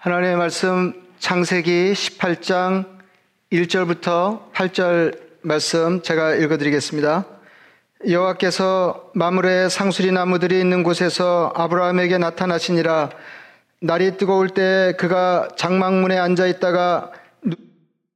하나님의 말씀 창세기 18장 1절부터 8절 말씀 제가 읽어드리겠습니다. 여호와께서 마물의 상수리 나무들이 있는 곳에서 아브라함에게 나타나시니라 날이 뜨거울 때 그가 장막문에 앉아 있다가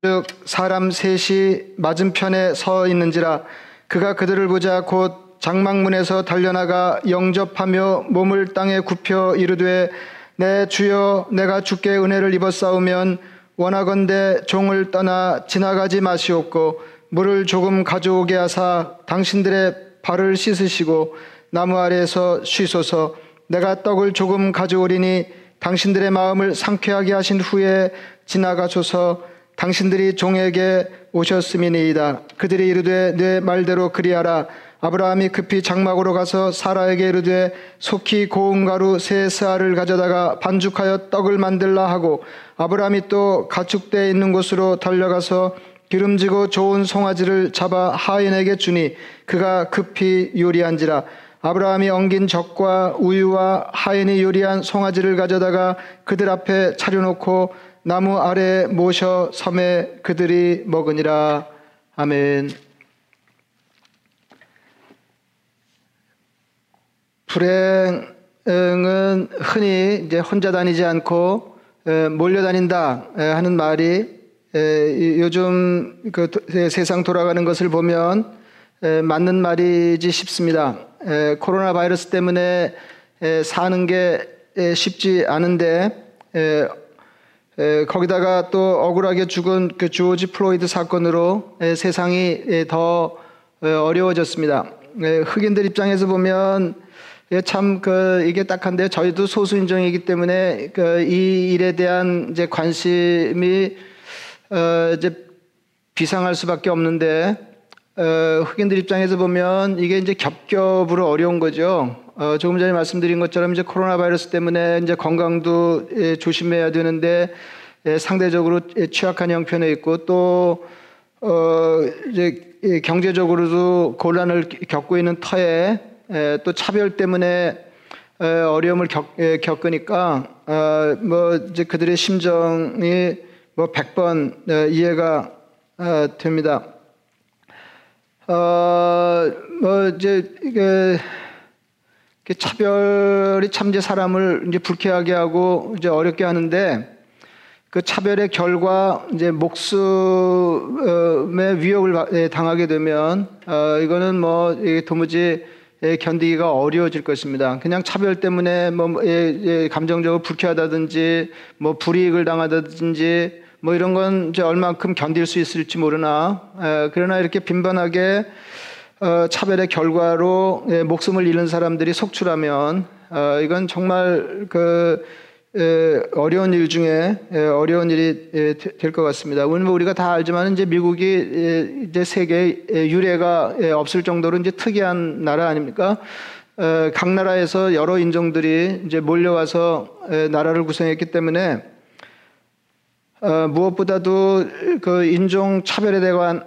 즉 사람 셋이 맞은편에 서 있는지라 그가 그들을 보자 곧 장막문에서 달려나가 영접하며 몸을 땅에 굽혀 이르되 내 주여 내가 주께 은혜를 입어 싸우면 원하건대 종을 떠나 지나가지 마시옵고 물을 조금 가져오게 하사 당신들의 발을 씻으시고 나무 아래에서 쉬소서 내가 떡을 조금 가져오리니 당신들의 마음을 상쾌하게 하신 후에 지나가소서 당신들이 종에게 오셨음이니이다. 그들이 이르되 내 말대로 그리하라. 아브라함이 급히 장막으로 가서 사라에게 이르되 속히 고운 가루 세 스아를 가져다가 반죽하여 떡을 만들라 하고 아브라함이 또 가축대에 있는 곳으로 달려가서 기름지고 좋은 송아지를 잡아 하인에게 주니 그가 급히 요리한지라 아브라함이 엉긴 젖과 우유와 하인이 요리한 송아지를 가져다가 그들 앞에 차려놓고 나무 아래 모셔 섬에 그들이 먹으니라 아멘. 불행은 흔히 이제 혼자 다니지 않고 몰려다닌다 하는 말이 요즘 그 세상 돌아가는 것을 보면 맞는 말이지 싶습니다. 코로나 바이러스 때문에 사는 게 쉽지 않은데 거기다가 또 억울하게 죽은 그 조지 플로이드 사건으로 세상이 더 어려워졌습니다. 흑인들 입장에서 보면 참, 그, 이게 딱한데 저희도 소수인종이기 때문에 그, 이 일에 대한 이제 관심이, 어, 이제 비상할 수밖에 없는데, 어, 흑인들 입장에서 보면 이게 이제 겹겹으로 어려운 거죠. 어, 조금 전에 말씀드린 것처럼 이제 코로나 바이러스 때문에 이제 건강도 예, 조심해야 되는데, 예, 상대적으로 예, 취약한 형편에 있고 또, 어, 이제 경제적으로도 곤란을 겪고 있는 터에 또 차별 때문에 어려움을 겪, 겪으니까 어, 뭐 이제 그들의 심정이 뭐 100번 어, 이해가 어, 됩니다. 어, 뭐 이제 이게 차별이 참 이제 사람을 이제 불쾌하게 하고 이제 어렵게 하는데 그 차별의 결과 이제 목숨의 위협을 당하게 되면 어, 이거는 뭐 도무지 예, 견디기가 어려워질 것입니다. 그냥 차별 때문에 뭐 예, 예, 감정적으로 불쾌하다든지 뭐 불이익을 당하다든지 뭐 이런 건 이제 얼만큼 견딜 수 있을지 모르나 그러나 이렇게 빈번하게 어, 차별의 결과로 목숨을 잃는 사람들이 속출하면 어, 이건 정말 그 어려운 일 중에 어려운 일이 될 것 같습니다. 뭐 우리가 다 알지만 이제 미국이 이제 세계 유례가 없을 정도로 이제 특이한 나라 아닙니까? 각 나라에서 여러 인종들이 이제 몰려와서 나라를 구성했기 때문에 어, 무엇보다도 그 인종 차별에 대한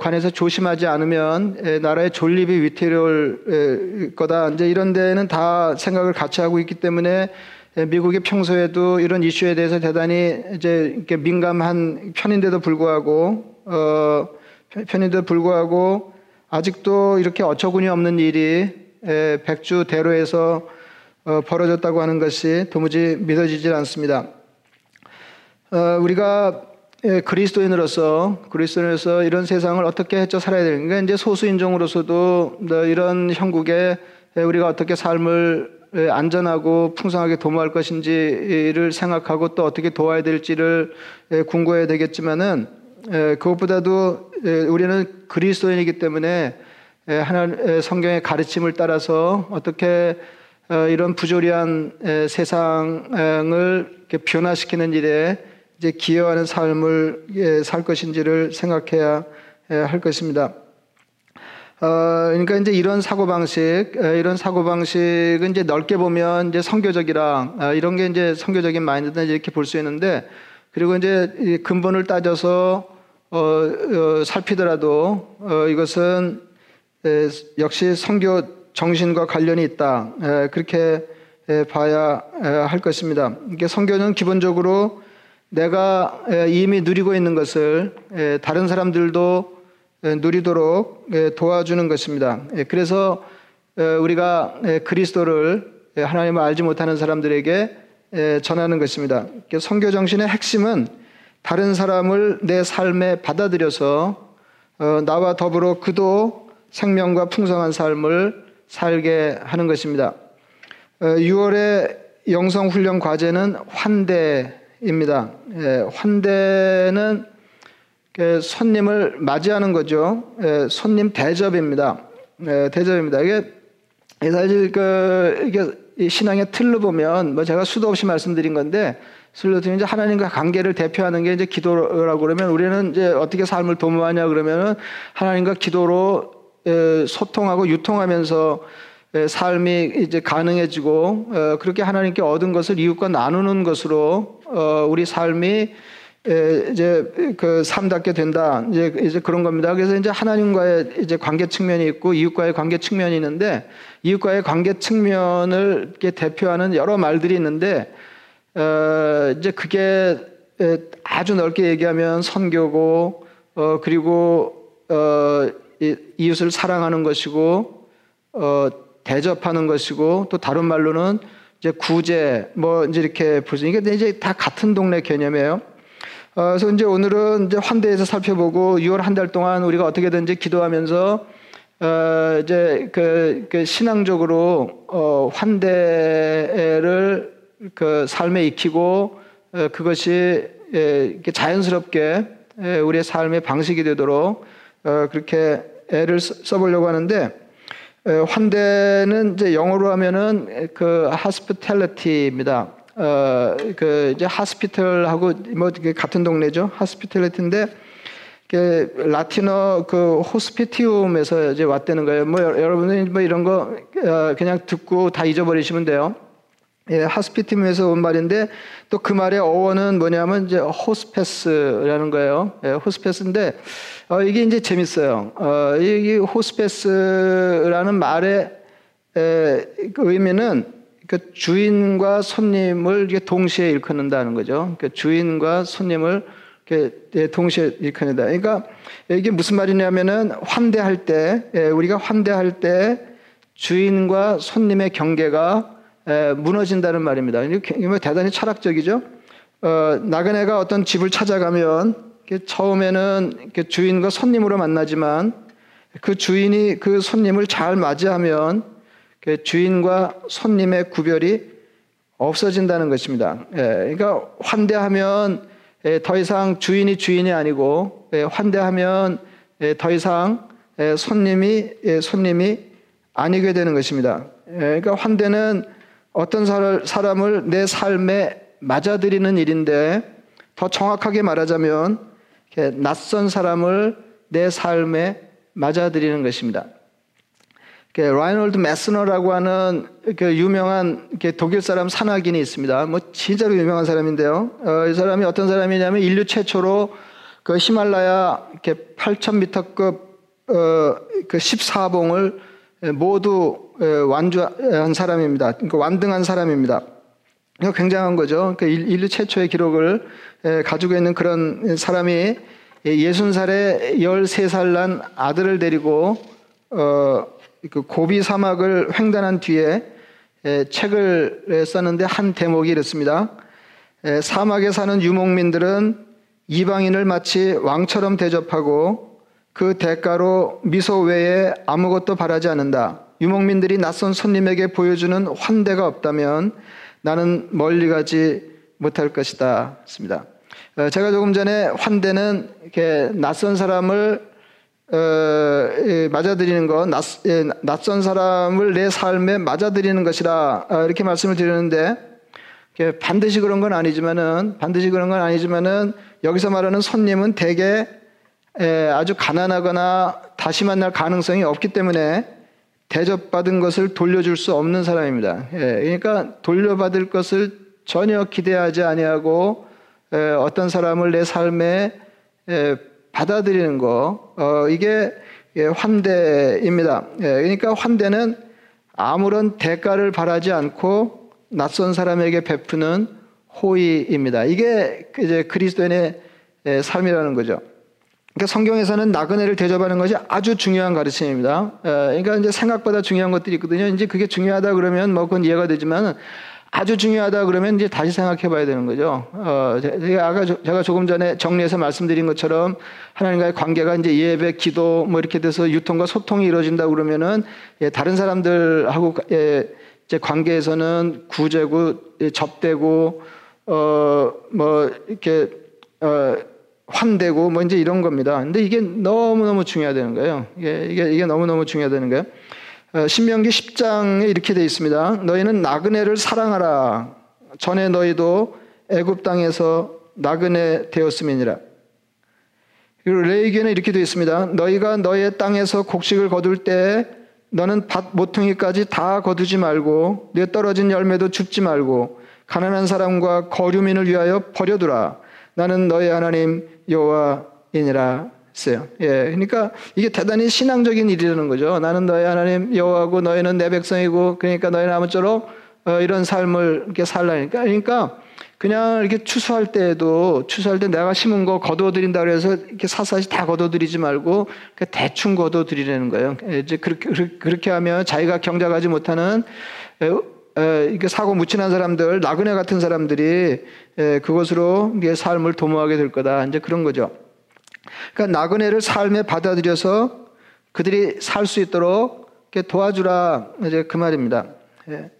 관해서 조심하지 않으면 나라의 존립이 위태로울 거다. 이제 이런 데는 다 생각을 같이 하고 있기 때문에 예, 미국이 평소에도 이런 이슈에 대해서 대단히 이제 이렇게 민감한 편인데도 불구하고 어 편인데도 불구하고 아직도 이렇게 어처구니 없는 일이 예, 백주 대로에서 어, 벌어졌다고 하는 것이 도무지 믿어지질 않습니다. 어, 우리가 예, 그리스도인으로서 그리스도인으로서 이런 세상을 어떻게 헤쳐 살아야 되는가? 이제 소수 인종으로서도 이런 형국에 우리가 어떻게 삶을 예, 안전하고 풍성하게 도모할 것인지를 생각하고 또 어떻게 도와야 될지를 예, 궁구해야 되겠지만은 예, 그것보다도 우리는 그리스도인이기 때문에 하나 성경의 가르침을 따라서 어떻게 어, 이런 부조리한 세상을 변화시키는 일에 이제 기여하는 삶을 살 것인지를 생각해야 할 것입니다. 어, 그러니까 이제 이런 사고방식, 이런 사고방식은 이제 넓게 보면 이제 성교적이라, 어, 이런 게 이제 성교적인 마인드다 이렇게 볼 수 있는데, 그리고 이제 근본을 따져서, 어, 어 살피더라도, 어, 이것은 에, 역시 성교 정신과 관련이 있다. 에, 그렇게 봐야 할 것입니다. 이게 성교는 기본적으로 내가 이미 누리고 있는 것을 다른 사람들도 누리도록 도와주는 것입니다. 그래서 우리가 그리스도를 하나님을 알지 못하는 사람들에게 전하는 것입니다. 성교 정신의 핵심은 다른 사람을 내 삶에 받아들여서 어, 나와 더불어 그도 생명과 풍성한 삶을 살게 하는 것입니다. 6월의 어, 영성훈련 과제는 환대입니다. 예, 환대는 그 손님을 맞이하는 거죠. 예, 손님 대접입니다. 예, 대접입니다. 이게 사실 그 이게 신앙의 틀로 보면 뭐 제가 수도 없이 말씀드린 건데 술로 이제 하나님과 관계를 대표하는 게 이제 기도라고 그러면 우리는 이제 어떻게 삶을 도모하냐 그러면은 하나님과 기도로 소통하고 유통하면서 삶이 이제 가능해지고 어, 그렇게 하나님께 얻은 것을 이웃과 나누는 것으로 어, 우리 삶이 이제 그 삶답게 된다. 이제 이제 그런 겁니다. 그래서 이제 하나님과의 이제 관계 측면이 있고 이웃과의 관계 측면이 있는데 이웃과의 관계 측면을 이렇게 대표하는 여러 말들이 있는데 어, 이제 그게 아주 넓게 얘기하면 선교고 어, 그리고 어, 이웃을 사랑하는 것이고 어, 대접하는 것이고 또 다른 말로는 이제 구제 뭐 이제 이렇게. 이게 이제 다 같은 동네 개념이에요. 어, 그래서 이제 오늘은 이제 환대에서 살펴보고 6월 한 달 동안 우리가 어떻게든지 기도하면서 어, 이제 그, 그 신앙적으로 어, 환대를 그 삶에 익히고 어, 그것이 예, 자연스럽게 예, 우리의 삶의 방식이 되도록 어, 그렇게 애를 써보려고 하는데 환대는 이제 영어로 하면은 그 hospitality입니다. 어, 그 이제 hospital하고 뭐 같은 동네죠. hospitality인데 그 라틴어 그 호스피티움에서 이제 왔다는 거예요. 뭐 여러분들 뭐 이런 거 그냥 듣고 다 잊어버리시면 돼요. 예, 하스피팀에서 온 말인데 또 그 말의 어원은 뭐냐면 이제 호스페스라는 거예요. 예, 호스페스인데 어, 이게 이제 재밌어요. 어, 이 호스페스라는 말의 에, 그 의미는 그 주인과 손님을 동시에 일컫는다는 거죠. 그 주인과 손님을 예, 동시에 일컫는다. 그러니까 이게 무슨 말이냐면은 환대할 때 예, 우리가 환대할 때 주인과 손님의 경계가 무너진다는 말입니다. 이게 대단히 철학적이죠. 어, 나그네가 어떤 집을 찾아가면 처음에는 주인과 손님으로 만나지만 그 주인이 그 손님을 잘 맞이하면 주인과 손님의 구별이 없어진다는 것입니다. 그러니까 환대하면 더 이상 주인이 주인이 아니고 환대하면 더 이상 손님이 손님이 아니게 되는 것입니다. 그러니까 환대는 어떤 사람을 내 삶에 맞아들이는 일인데 더 정확하게 말하자면 낯선 사람을 내 삶에 맞아들이는 것입니다. 라이놀드 메스너라고 하는 그 유명한 독일 사람 산악인이 있습니다. 뭐 진짜로 유명한 사람인데요. 어, 이 사람이 어떤 사람이냐면 인류 최초로 그 히말라야 8,000m급 어, 그 14봉을 모두 완주한 사람입니다. 그러니까 완등한 사람입니다. 굉장한 거죠. 그 인류 최초의 기록을 가지고 있는 그런 사람이 60살에 13살 난 아들을 데리고 어, 그 고비 사막을 횡단한 뒤에 책을 썼는데 한 대목이 이렇습니다. 사막에 사는 유목민들은 이방인을 마치 왕처럼 대접하고 그 대가로 미소 외에 아무것도 바라지 않는다. 유목민들이 낯선 손님에게 보여주는 환대가 없다면 나는 멀리 가지 못할 것이다. 습니다. 어, 제가 조금 전에 환대는 이렇게 낯선 사람을 어, 맞아들이는 것, 낯, 낯선 사람을 내 삶에 맞아들이는 것이라 어, 이렇게 말씀을 드렸는데 반드시 그런 건 아니지만은 반드시 그런 건 아니지만은 여기서 말하는 손님은 대개 아주 가난하거나 다시 만날 가능성이 없기 때문에 대접받은 것을 돌려줄 수 없는 사람입니다. 그러니까 돌려받을 것을 전혀 기대하지 아니하고 어떤 사람을 내 삶에 받아들이는 거 어, 이게 환대입니다. 그러니까 환대는 아무런 대가를 바라지 않고 낯선 사람에게 베푸는 호의입니다. 이게 이제 그리스도인의 삶이라는 거죠. 그러니까 성경에서는 나그네를 대접하는 것이 아주 중요한 가르침입니다. 그러니까 이제 생각보다 중요한 것들이 있거든요. 이제 그게 중요하다 그러면 뭐 그건 이해가 되지만 아주 중요하다 그러면 이제 다시 생각해 봐야 되는 거죠. 어, 제가 아까 제가 조금 전에 정리해서 말씀드린 것처럼 하나님과의 관계가 이제 예배, 기도 뭐 이렇게 돼서 유통과 소통이 이루어진다 그러면은 예, 다른 사람들하고 예, 이제 관계에서는 구제고 예, 접대고 어 뭐 이렇게 어 환대고 뭐 이제 이런 겁니다. 근데 이게 너무너무 중요하다는 거예요. 이게 이게, 이게 너무너무 중요하다는 거예요. 어, 신명기 10장에 이렇게 되어 있습니다. 너희는 나그네를 사랑하라. 전에 너희도 애굽 땅에서 나그네 되었음이니라. 그리고 레이기에는 이렇게 되어 있습니다. 너희가 너의 땅에서 곡식을 거둘 때 너는 밭 모퉁이까지 다 거두지 말고 내 떨어진 열매도 줍지 말고 가난한 사람과 거류민을 위하여 버려두라. 나는 너의 하나님 여호와이니라 했어요. 예, 그러니까 이게 대단히 신앙적인 일이라는 거죠. 나는 너의 하나님 여호와고 너희는 내 백성이고 그러니까 너희는 아무쪼록 어, 이런 삶을 이렇게 살라니까. 그러니까 그냥 이렇게 추수할 때에도 추수할 때 내가 심은 거 거둬들인다 그래서 이렇게 사사시 다 거둬들이지 말고 대충 거둬들이라는 거예요. 예, 이제 그렇게 그렇게 하면 자기가 경작하지 못하는 이게 사고 무친한 사람들, 나그네 같은 사람들이 그것으로 삶을 도모하게 될 거다. 이제 그런 거죠. 그러니까 나그네를 삶에 받아들여서 그들이 살 수 있도록 도와주라. 이제 그 말입니다. 예.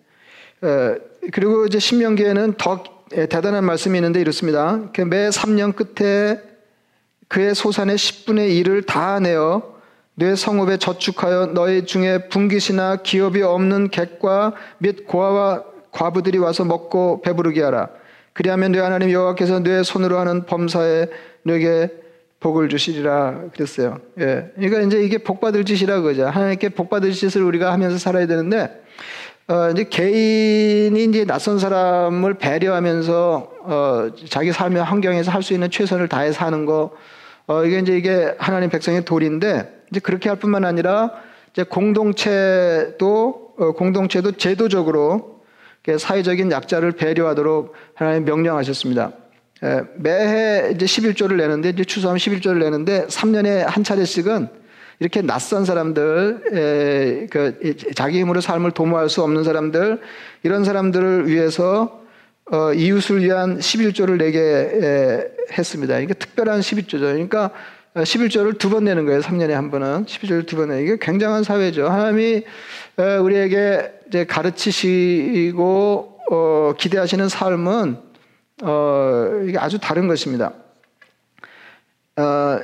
그리고 이제 신명기에는 더 대단한 말씀이 있는데 이렇습니다. 매 3년 끝에 그의 소산의 10분의 1을 다 내어 내 성읍에 저축하여 너희 중에 분깃이나 기업이 없는 객과 및 고아와 과부들이 와서 먹고 배부르게 하라. 그리하면 내 하나님 여호와께서 내 손으로 하는 범사에 너에게 복을 주시리라 그랬어요. 예. 그러니까 이제 이게 복 받을 짓이라 그죠. 하나님께 복 받을 짓을 우리가 하면서 살아야 되는데 어, 이제 개인이 이제 낯선 사람을 배려하면서 어, 자기 삶의 환경에서 할 수 있는 최선을 다해 사는 거 어, 이게 이제 이게 하나님 백성의 도리인데 이제 그렇게 할 뿐만 아니라 이제 공동체도 어, 공동체도 제도적으로 사회적인 약자를 배려하도록 하나님 명령하셨습니다. 예, 매해 이제 11조를 내는데 이제 추수하면 11조를 내는데 3년에 한 차례씩은 이렇게 낯선 사람들, 에, 그 자기 힘으로 삶을 도모할 수 없는 사람들 이런 사람들을 위해서 어, 이웃을 위한 11조를 내게 에, 했습니다. 이게 특별한 11조죠. 그러니까 11조를 두 번 내는 거예요. 3년에 한 번은 11조를 두 번 내는 이게 굉장한 사회죠. 하나님이 우리에게 이제 가르치시고 어, 기대하시는 삶은 어, 이게 아주 다른 것입니다. 어,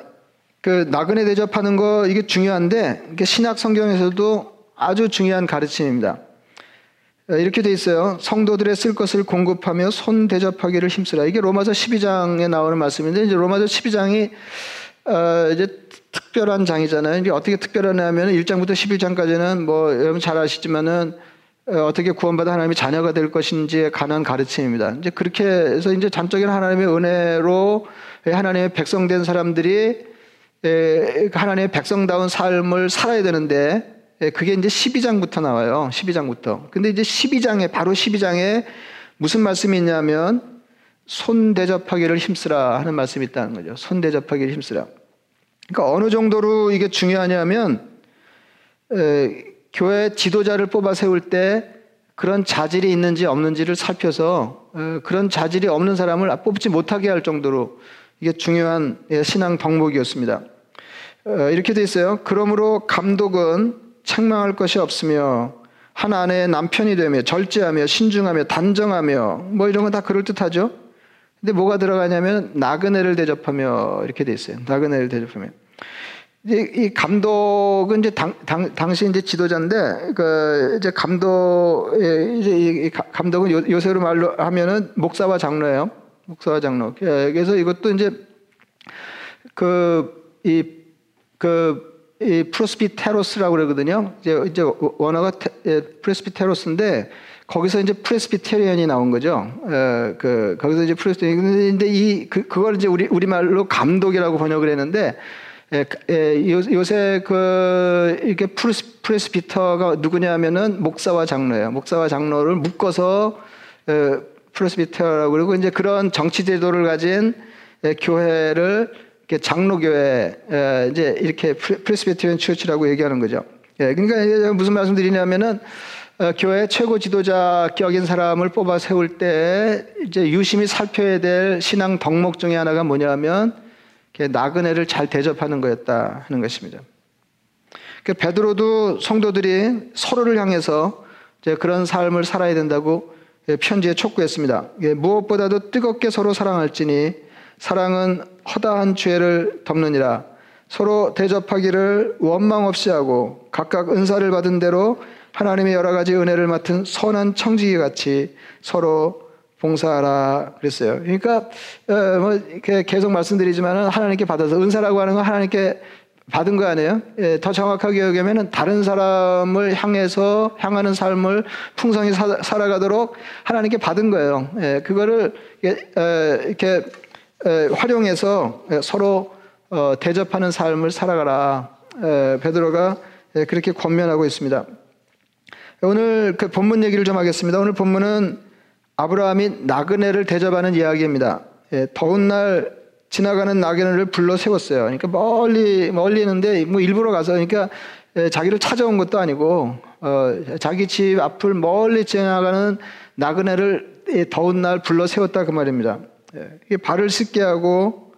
그 나그네 대접하는 거 이게 중요한데 이게 신약 성경에서도 아주 중요한 가르침입니다. 어, 이렇게 돼 있어요. 성도들의 쓸 것을 공급하며 손 대접하기를 힘쓰라. 이게 로마서 12장에 나오는 말씀인데 이제 로마서 12장이 어, 이제 특별한 장이잖아요. 이게 어떻게 특별하냐면 1장부터 11장까지는 뭐 여러분 잘 아시지만은 어, 어떻게 구원받아 하나님의 자녀가 될 것인지에 관한 가르침입니다. 이제 그렇게 해서 이제 잠적인 하나님의 은혜로 하나님의 백성된 사람들이 하나님의 백성다운 삶을 살아야 되는데 그게 이제 12장부터 나와요. 12장부터. 근데 이제 12장에 바로 12장에 무슨 말씀이 있냐면 손 대접하기를 힘쓰라 하는 말씀이 있다는 거죠. 손 대접하기를 힘쓰라. 그러니까 어느 정도로 이게 중요하냐면 교회 지도자를 뽑아 세울 때 그런 자질이 있는지 없는지를 살펴서 어, 그런 자질이 없는 사람을 뽑지 못하게 할 정도로 이게 중요한 예, 신앙 덕목이었습니다. 어, 이렇게 돼 있어요. 그러므로 감독은 책망할 것이 없으며 한 아내의 남편이 되며 절제하며 신중하며 단정하며 뭐 이런 건 다 그럴 듯하죠. 근데 뭐가 들어가냐면 나그네를 대접하며 이렇게 돼 있어요. 나그네를 대접하며. 이 감독은 이제 당, 당, 당시 이제 지도자인데, 그, 이제 감독, 이제 이 감독은 요, 요새로 말로 하면은 목사와 장로예요. 목사와 장로. 예, 그래서 이것도 이제 그, 이, 그, 이 πρεσβύτερος라고 그러거든요. 이제, 이제 원어가 테, 예, πρεσβύτερος인데, 거기서 이제 Presbyterian이 나온 거죠. 에, 그, 거기서 이제 Presbyterian. 근데 이, 그, 그걸 이제 우리, 우리 말로 감독이라고 번역을 했는데, 예, 예, 요새 그 이렇게 pres, presbyter가 누구냐면은 목사와 장로예요. 목사와 장로를 묶어서 어, presbyter라고 그러고 이제 그런 정치 제도를 가진 에, 교회를 장로교회 에, 이제 이렇게 Presbyterian Church라고 얘기하는 거죠. 예, 그러니까 무슨 말씀드리냐면은 어, 교회 최고 지도자 격인 사람을 뽑아 세울 때 이제 유심히 살펴야 될 신앙 덕목 중에 하나가 뭐냐면 나그네를 잘 대접하는 거였다 하는 것입니다. 그 베드로도 성도들이 서로를 향해서 그런 삶을 살아야 된다고 편지에 촉구했습니다. 무엇보다도 뜨겁게 서로 사랑할지니 사랑은 허다한 죄를 덮느니라. 서로 대접하기를 원망 없이 하고 각각 은사를 받은 대로 하나님의 여러 가지 은혜를 맡은 선한 청지기 같이 서로 봉사하라 그랬어요. 그러니까 어, 뭐 계속 말씀드리지만 하나님께 받아서 은사라고 하는 건 하나님께 받은 거 아니에요? 예, 더 정확하게 얘기하면 다른 사람을 향해서 향하는 삶을 풍성히 사, 살아가도록 하나님께 받은 거예요. 예, 그거를 이렇게 활용해서 서로 어, 대접하는 삶을 살아가라. 베드로가 그렇게 권면하고 있습니다. 오늘 그 본문 얘기를 좀 하겠습니다. 오늘 본문은 아브라함이 나그네를 대접하는 이야기입니다. 예, 더운 날 지나가는 나그네를 불러 세웠어요. 그러니까 멀리 멀리 있는데 뭐 일부러 가서 그러니까 예, 자기를 찾아온 것도 아니고 어, 자기 집 앞을 멀리 지나가는 나그네를 예, 더운 날 불러 세웠다 그 말입니다. 예, 발을 씻게 하고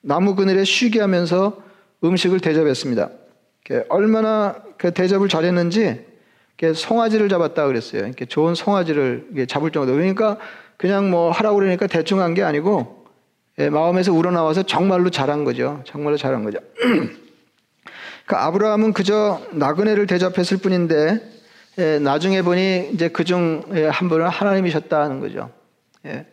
나무 그늘에 쉬게 하면서 음식을 대접했습니다. 얼마나 그 대접을 잘했는지 송아지를 잡았다 그랬어요. 이렇게 좋은 송아지를 잡을 정도. 그러니까 그냥 뭐 하라고 그러니까 대충 한 게 아니고 예, 마음에서 우러나와서 정말로 잘한 거죠. 정말로 잘한 거죠. 그 아브라함은 그저 나그네를 대접했을 뿐인데 예, 나중에 보니 이제 그중 예, 한 분은 하나님이셨다는 거죠. 예.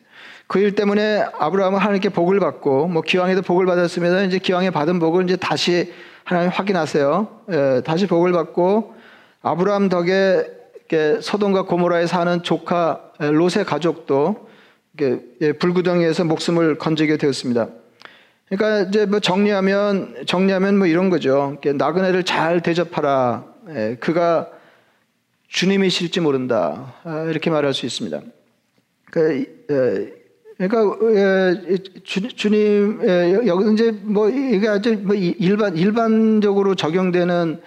그일 때문에 아브라함은 하나님께 복을 받고 뭐 기왕에도 복을 받았으면 이제 기왕에 받은 복을 이제 다시 하나님 확인하세요. 예, 다시 복을 받고 아브라함 덕에 소돔과 고모라에 사는 조카 롯의 가족도 예, 불구덩이에서 목숨을 건지게 되었습니다. 그러니까 이제 뭐 정리하면 정리하면 뭐 이런 거죠. 나그네를 잘 대접하라. 예, 그가 주님이실지 모른다. 아, 이렇게 말할 수 있습니다. 그, 예, 그러니까 주, 님 여기 이제 뭐 이게 아주 뭐 일반 일반적으로 적용되는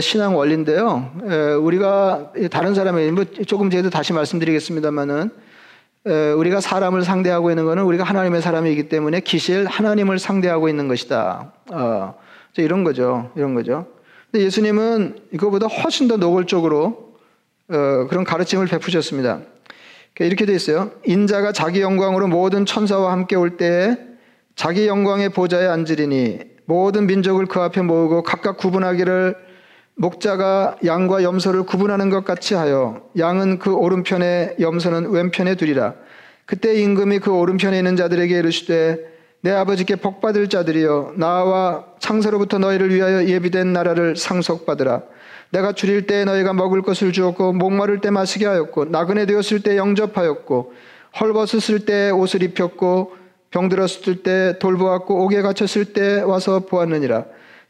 신앙 원리인데요. 우리가 다른 사람이 뭐 조금 제도 다시 말씀드리겠습니다만은 우리가 사람을 상대하고 있는 것은 우리가 하나님의 사람이기 때문에 기실 하나님을 상대하고 있는 것이다. 어, 이런 거죠. 이런 거죠. 근데 예수님은 이거보다 훨씬 더 노골적으로 어, 그런 가르침을 베푸셨습니다. 이렇게 되어 있어요. 인자가 자기 영광으로 모든 천사와 함께 올 때에 자기 영광의 보좌에 앉으리니 모든 민족을 그 앞에 모으고 각각 구분하기를 목자가 양과 염소를 구분하는 것 같이 하여 양은 그 오른편에 염소는 왼편에 두리라. 그때 임금이 그 오른편에 있는 자들에게 이르시되 내 아버지께 복받을 자들이여 나와 창세로부터 너희를 위하여 예비된 나라를 상속받으라. 내가 줄일 때 너희가 먹을 것을 주었고 목마를 때 마시게 하였고 나그네 되었을 때 영접하였고 헐벗었을 때 옷을 입혔고 병들었을 때 돌보았고 옥에 갇혔을 때 와서 보았느니라.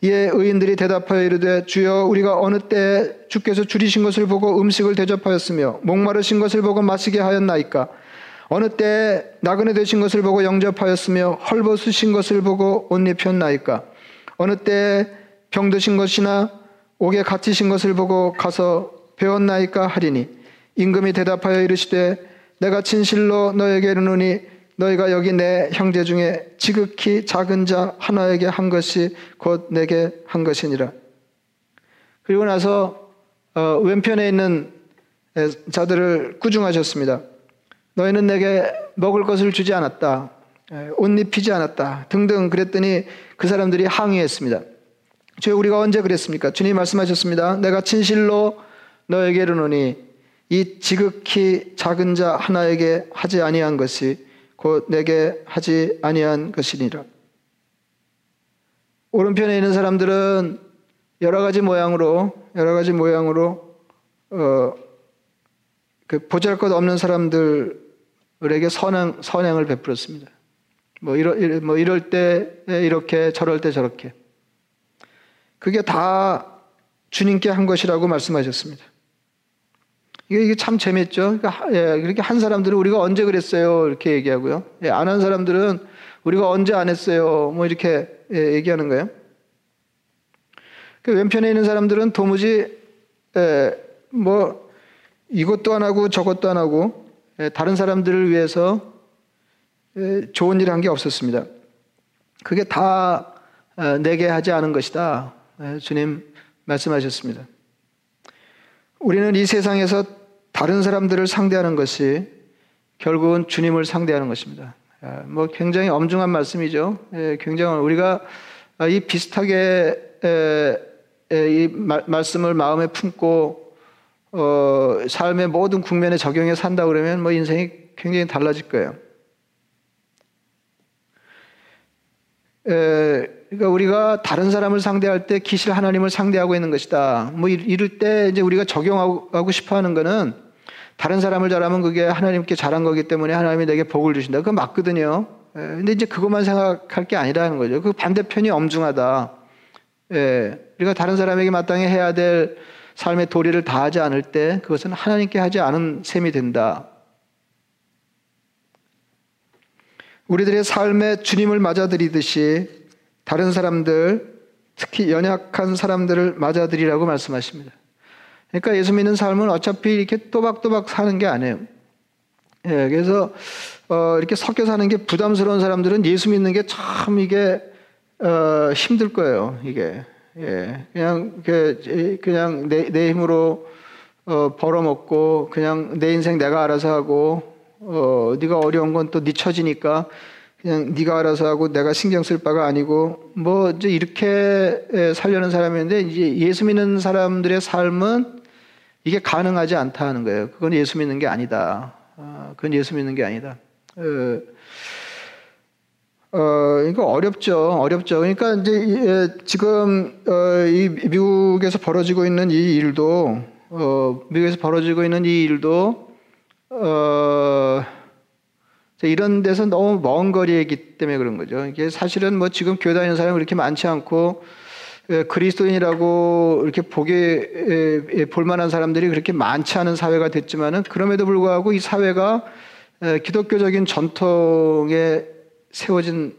이에 의인들이 대답하여 이르되 주여 우리가 어느 때 주께서 줄이신 것을 보고 음식을 대접하였으며 목마르신 것을 보고 마시게 하였나이까? 어느 때 나그네 되신 것을 보고 영접하였으며 헐벗으신 것을 보고 옷 입혔나이까? 어느 때 병드신 것이나 옥에 갇히신 것을 보고 가서 배웠나이까 하리니? 임금이 대답하여 이르시되 내가 진실로 너에게 이르노니 너희가 여기 내 형제 중에 지극히 작은 자 하나에게 한 것이 곧 내게 한 것이니라. 그리고 나서 어, 왼편에 있는 자들을 꾸중하셨습니다. 너희는 내게 먹을 것을 주지 않았다. 옷 입히지 않았다. 등등 그랬더니 그 사람들이 항의했습니다. 주 우리가 언제 그랬습니까? 주님 말씀하셨습니다. 내가 진실로 너에게 이르노니 이 지극히 작은 자 하나에게 하지 아니한 것이 곧 내게 하지 아니한 것이니라. 오른편에 있는 사람들은 여러 가지 모양으로 여러 가지 모양으로 어, 그 보잘것 없는 사람들에게 선행 선행을 베풀었습니다. 뭐 이럴 뭐 이럴 때 이렇게 저럴 때 저렇게 그게 다 주님께 한 것이라고 말씀하셨습니다. 이게, 이게 참 재밌죠. 그러니까, 예, 그렇게 한 사람들은 우리가 언제 그랬어요? 이렇게 얘기하고요. 예, 안한 사람들은 우리가 언제 안 했어요? 뭐 이렇게 예, 얘기하는 거예요. 그 왼편에 있는 사람들은 도무지 예, 뭐 이것도 안 하고 저것도 안 하고 예, 다른 사람들을 위해서 예, 좋은 일을 한게 없었습니다. 그게 다 어, 내게 하지 않은 것이다. 예, 주님 말씀하셨습니다. 우리는 이 세상에서 다른 사람들을 상대하는 것이 결국은 주님을 상대하는 것입니다. 예, 뭐 굉장히 엄중한 말씀이죠. 굉장히 우리가 이 비슷하게 이 말씀을 마음에 품고 어, 삶의 모든 국면에 적용해 산다 그러면 뭐 인생이 굉장히 달라질 거예요. 에, 그러니까 우리가 다른 사람을 상대할 때 기실 하나님을 상대하고 있는 것이다. 뭐 이럴 때 이제 우리가 적용하고 싶어 하는 거는 다른 사람을 잘하면 그게 하나님께 잘한 거기 때문에 하나님이 내게 복을 주신다. 그거 맞거든요. 에, 근데 이제 그것만 생각할 게 아니라는 거죠. 그 반대편이 엄중하다. 예, 우리가 다른 사람에게 마땅히 해야 될 삶의 도리를 다하지 않을 때 그것은 하나님께 하지 않은 셈이 된다. 우리들의 삶에 주님을 맞아들이듯이 다른 사람들, 특히 연약한 사람들을 맞아들이라고 말씀하십니다. 그러니까 예수 믿는 삶은 어차피 이렇게 또박또박 사는 게 아니에요. 예, 그래서 어, 이렇게 섞여 사는 게 부담스러운 사람들은 예수 믿는 게 참 이게 어, 힘들 거예요. 이게 예, 그냥 그 그냥 내, 내 힘으로 어, 벌어먹고 그냥 내 인생 내가 알아서 하고 어, 네가 어려운 건 또 네 처지니까 그냥 네가 알아서 하고 내가 신경 쓸 바가 아니고 뭐 이제 이렇게 살려는 사람인데 이제 예수 믿는 사람들의 삶은 이게 가능하지 않다 하는 거예요. 그건 예수 믿는 게 아니다. 어, 그건 예수 믿는 게 아니다. 어, 어, 이거 어렵죠. 어렵죠. 그러니까 이제 지금 어, 이 미국에서 벌어지고 있는 이 일도 어, 미국에서 벌어지고 있는 이 일도 어, 이런 데서 너무 먼 거리에 있기 때문에 그런 거죠. 이게 사실은 뭐 지금 교회 다니는 사람이 그렇게 많지 않고 그리스도인이라고 이렇게 보게 볼만한 사람들이 그렇게 많지 않은 사회가 됐지만은 그럼에도 불구하고 이 사회가 기독교적인 전통에 세워진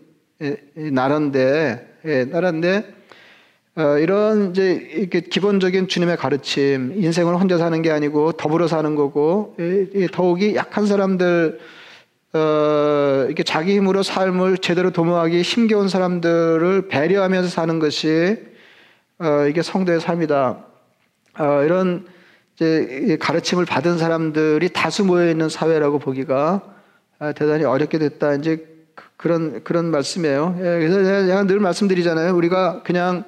나라인데 나라인데 어, 이런 이제 이렇게 기본적인 주님의 가르침, 인생을 혼자 사는 게 아니고 더불어 사는 거고, 더욱이 약한 사람들, 어, 이렇게 자기 힘으로 삶을 제대로 도모하기 힘겨운 사람들을 배려하면서 사는 것이 어, 이게 성도의 삶이다. 어, 이런 이제 가르침을 받은 사람들이 다수 모여 있는 사회라고 보기가 아, 대단히 어렵게 됐다. 이제 그, 그런 그런 말씀이에요. 예, 그래서 제가 늘 말씀드리잖아요. 우리가 그냥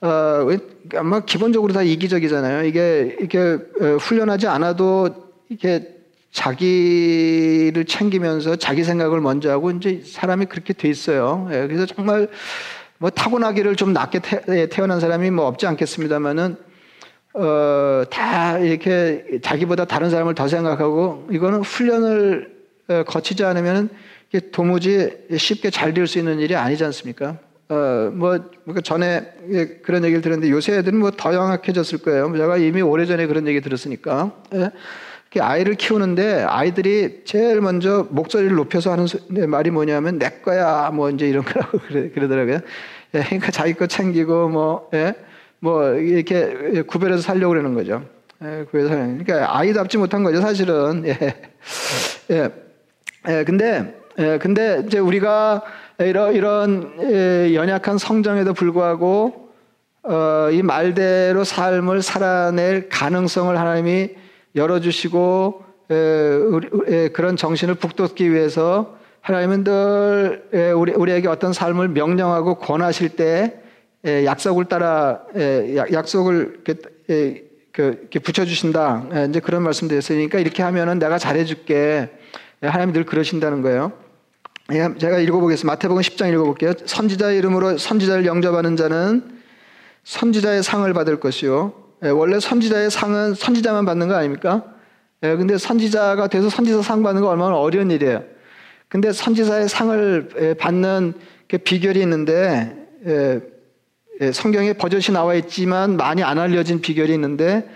어, 아마 기본적으로 다 이기적이잖아요. 이게, 이게 어, 훈련하지 않아도 이게 자기를 챙기면서 자기 생각을 먼저 하고 이제 사람이 그렇게 돼 있어요. 예, 그래서 정말 뭐 타고나기를 좀 낮게 태, 예, 어난 사람이 뭐 없지 않겠습니다만은 어, 다 이렇게 자기보다 다른 사람을 더 생각하고 이거는 훈련을 어, 거치지 않으면 도무지 쉽게 잘 될 수 있는 일이 아니지 않습니까? 어, 뭐, 그 전에 그런 얘기를 들었는데 요새 애들은 뭐 더 영악해졌을 거예요. 제가 이미 오래전에 그런 얘기 들었으니까. 예. 아이를 키우는데 아이들이 제일 먼저 목소리를 높여서 하는 네, 말이 뭐냐면 내 거야 뭐 이제 이런 거라고 그러, 더라고요 예, 그러니까 자기 거 챙기고 뭐, 예, 뭐 이렇게 구별해서 살려고 그러는 거죠. 예, 구별해서 그러니까 아이답지 못한 거죠 사실은. 예, 예, 예 근데 예, 근데 이제 우리가 이런, 이런 연약한 성장에도 불구하고 어, 이 말대로 삶을 살아낼 가능성을 하나님이 열어주시고 에, 그런 정신을 북돋기 위해서 하나님은 늘 우리, 우리에게 어떤 삶을 명령하고 권하실 때 약속을 따라 약속을 이렇게 붙여주신다. 이제 그런 말씀 드렸으니까 이렇게 하면은 내가 잘해줄게. 하나님이 늘 그러신다는 거예요. 예, 제가 읽어보겠습니다. 마태복음 10장 읽어볼게요. 선지자의 이름으로 선지자를 영접하는 자는 선지자의 상을 받을 것이요. 예, 원래 선지자의 상은 선지자만 받는 거 아닙니까? 예, 근데 선지자가 돼서 선지자 상 받는 거 얼마나 어려운 일이에요. 근데 선지자의 상을 받는 비결이 있는데 성경에 버젓이 나와 있지만 많이 안 알려진 비결이 있는데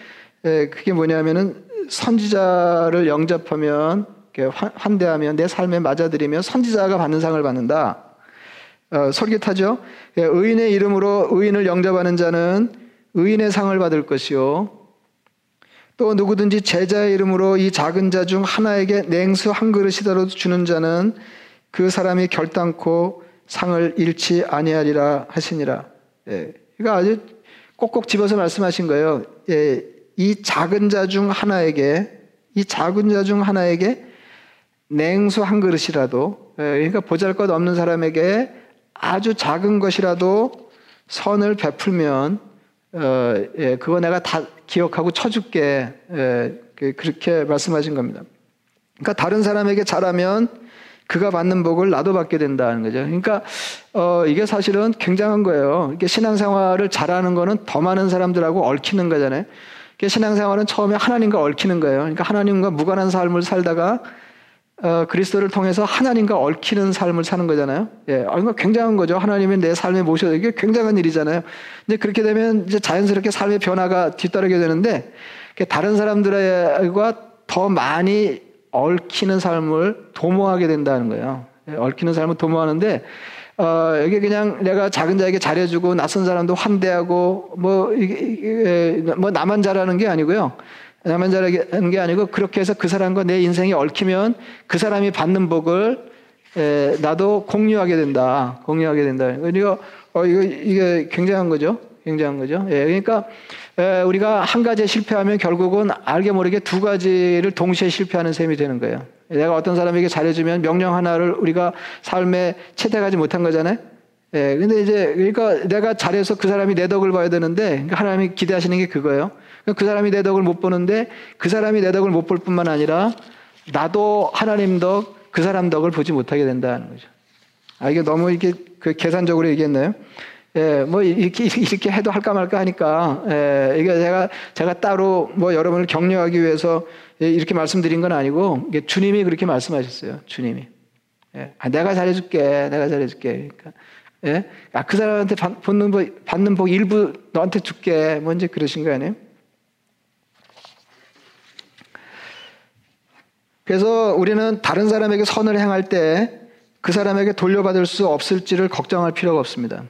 그게 뭐냐면은 선지자를 영접하면 환대하면 내 삶에 맞아들이면 선지자가 받는 상을 받는다. 어, 솔깃하죠? 예, 의인의 이름으로 의인을 영접하는 자는 의인의 상을 받을 것이요. 또 누구든지 제자의 이름으로 이 작은 자 중 하나에게 냉수 한 그릇이라도 주는 자는 그 사람이 결단코 상을 잃지 아니하리라 하시니라. 예, 이거 아주 꼭꼭 집어서 말씀하신 거예요. 예, 이 작은 자 중 하나에게 이 작은 자 중 하나에게 냉수 한 그릇이라도 예, 그러니까 보잘것 없는 사람에게 아주 작은 것이라도 선을 베풀면 어, 예, 그거 내가 다 기억하고 쳐줄게 예, 그, 그렇게 말씀하신 겁니다. 그러니까 다른 사람에게 잘하면 그가 받는 복을 나도 받게 된다는 거죠. 그러니까 어, 이게 사실은 굉장한 거예요. 이게 신앙생활을 잘하는 거는 더 많은 사람들하고 얽히는 거잖아요. 신앙생활은 처음에 하나님과 얽히는 거예요. 그러니까 하나님과 무관한 삶을 살다가 어, 그리스도를 통해서 하나님과 얽히는 삶을 사는 거잖아요. 예, 아, 굉장한 거죠. 하나님이 내 삶에 모셔 이게 굉장한 일이잖아요. 근데 그렇게 되면 이제 자연스럽게 삶의 변화가 뒤따르게 되는데 다른 사람들과 더 많이 얽히는 삶을 도모하게 된다는 거예요. 예, 얽히는 삶을 도모하는데 어, 여기 그냥 내가 작은 자에게 잘해주고 낯선 사람도 환대하고 뭐 이게, 이게 뭐 나만 잘하는 게 아니고요. 나만 잘하는 게 아니고 그렇게 해서 그 사람과 내 인생이 얽히면 그 사람이 받는 복을 에, 나도 공유하게 된다. 공유하게 된다. 그러니까 어, 이거 이게 굉장한 거죠. 굉장한 거죠. 예, 그러니까 에, 우리가 한 가지에 실패하면 결국은 알게 모르게 두 가지를 동시에 실패하는 셈이 되는 거예요. 내가 어떤 사람에게 잘해주면 명령 하나를 우리가 삶에 채택하지 못한 거잖아요. 예, 근데 이제 그러니까 내가 잘해서 그 사람이 내 덕을 봐야 되는데 그러니까 하나님이 기대하시는 게 그거예요. 그 사람이 내 덕을 못 보는데 그 사람이 내 덕을 못 볼 뿐만 아니라 나도 하나님 덕, 그 사람 덕을 보지 못하게 된다는 거죠. 아, 이게 너무 이렇게 그 계산적으로 얘기했나요? 예, 뭐 이렇게 이렇게 해도 할까 말까 하니까 예, 이게 제가 제가 따로 뭐 여러분을 격려하기 위해서 이렇게 말씀드린 건 아니고 이게 주님이 그렇게 말씀하셨어요. 주님이. 예, 아, 내가 잘해줄게, 내가 잘해줄게. 그러니까 예, 아, 그 사람한테 받는 복, 받는 복 일부 너한테 줄게. 뭐 이제 그러신 거 아니에요? 그래서 우리는 다른 사람에게 선을 행할 때 그 사람에게 돌려받을 수 없을지를 걱정할 필요가 없습니다.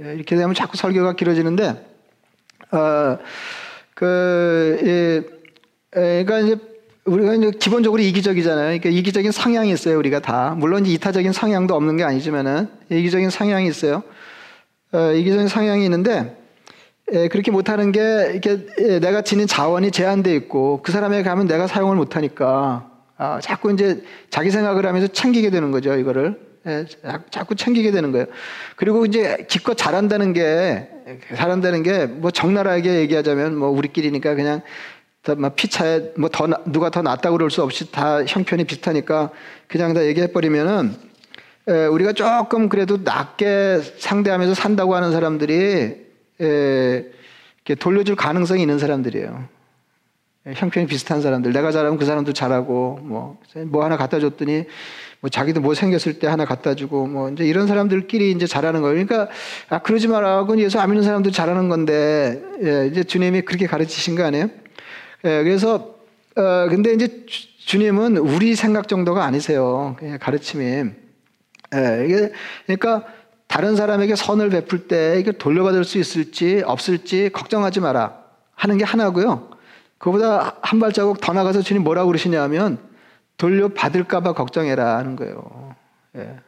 예, 이렇게 되면 자꾸 설교가 길어지는데, 어, 그, 예, 그러니까 이제 우리가 이제 기본적으로 이기적이잖아요. 그러니까 이기적인 성향이 있어요, 우리가 다. 물론 이타적인 성향도 없는 게 아니지만은 이기적인 성향이 있어요. 어, 이기적인 성향이 있는데, 예, 그렇게 못하는 게 이렇게 예, 내가 지닌 자원이 제한돼 있고 그 사람에게 가면 내가 사용을 못하니까 아, 자꾸 이제 자기 생각을 하면서 챙기게 되는 거죠, 이거를. 예, 자꾸 챙기게 되는 거예요. 그리고 이제 기껏 잘한다는 게, 잘한다는 게 뭐 적나라하게 얘기하자면 뭐 우리끼리니까 그냥 막 피차에 뭐 더, 누가 더 낫다고 그럴 수 없이 다 형편이 비슷하니까 그냥 다 얘기해버리면은 에, 우리가 조금 그래도 낮게 상대하면서 산다고 하는 사람들이 에, 돌려줄 가능성이 있는 사람들이에요. 형편이 비슷한 사람들. 내가 잘하면 그 사람도 잘하고, 뭐, 뭐 하나 갖다 줬더니, 뭐 자기도 뭐 생겼을 때 하나 갖다 주고, 뭐 이제 이런 사람들끼리 이제 잘하는 거예요. 그러니까, 아, 그러지 말라고 예수 안 믿는 사람도 잘하는 건데, 예, 이제 주님이 그렇게 가르치신 거 아니에요? 예, 그래서, 어, 근데 이제 주, 님은 우리 생각 정도가 아니세요. 가르침이. 예, 이게, 그러니까, 다른 사람에게 선을 베풀 때 이게 돌려받을 수 있을지 없을지 걱정하지 마라 하는 게 하나고요. 그보다 한 발자국 더 나가서 주님 뭐라고 그러시냐면 돌려받을까봐 걱정해라 하는 거예요. 예.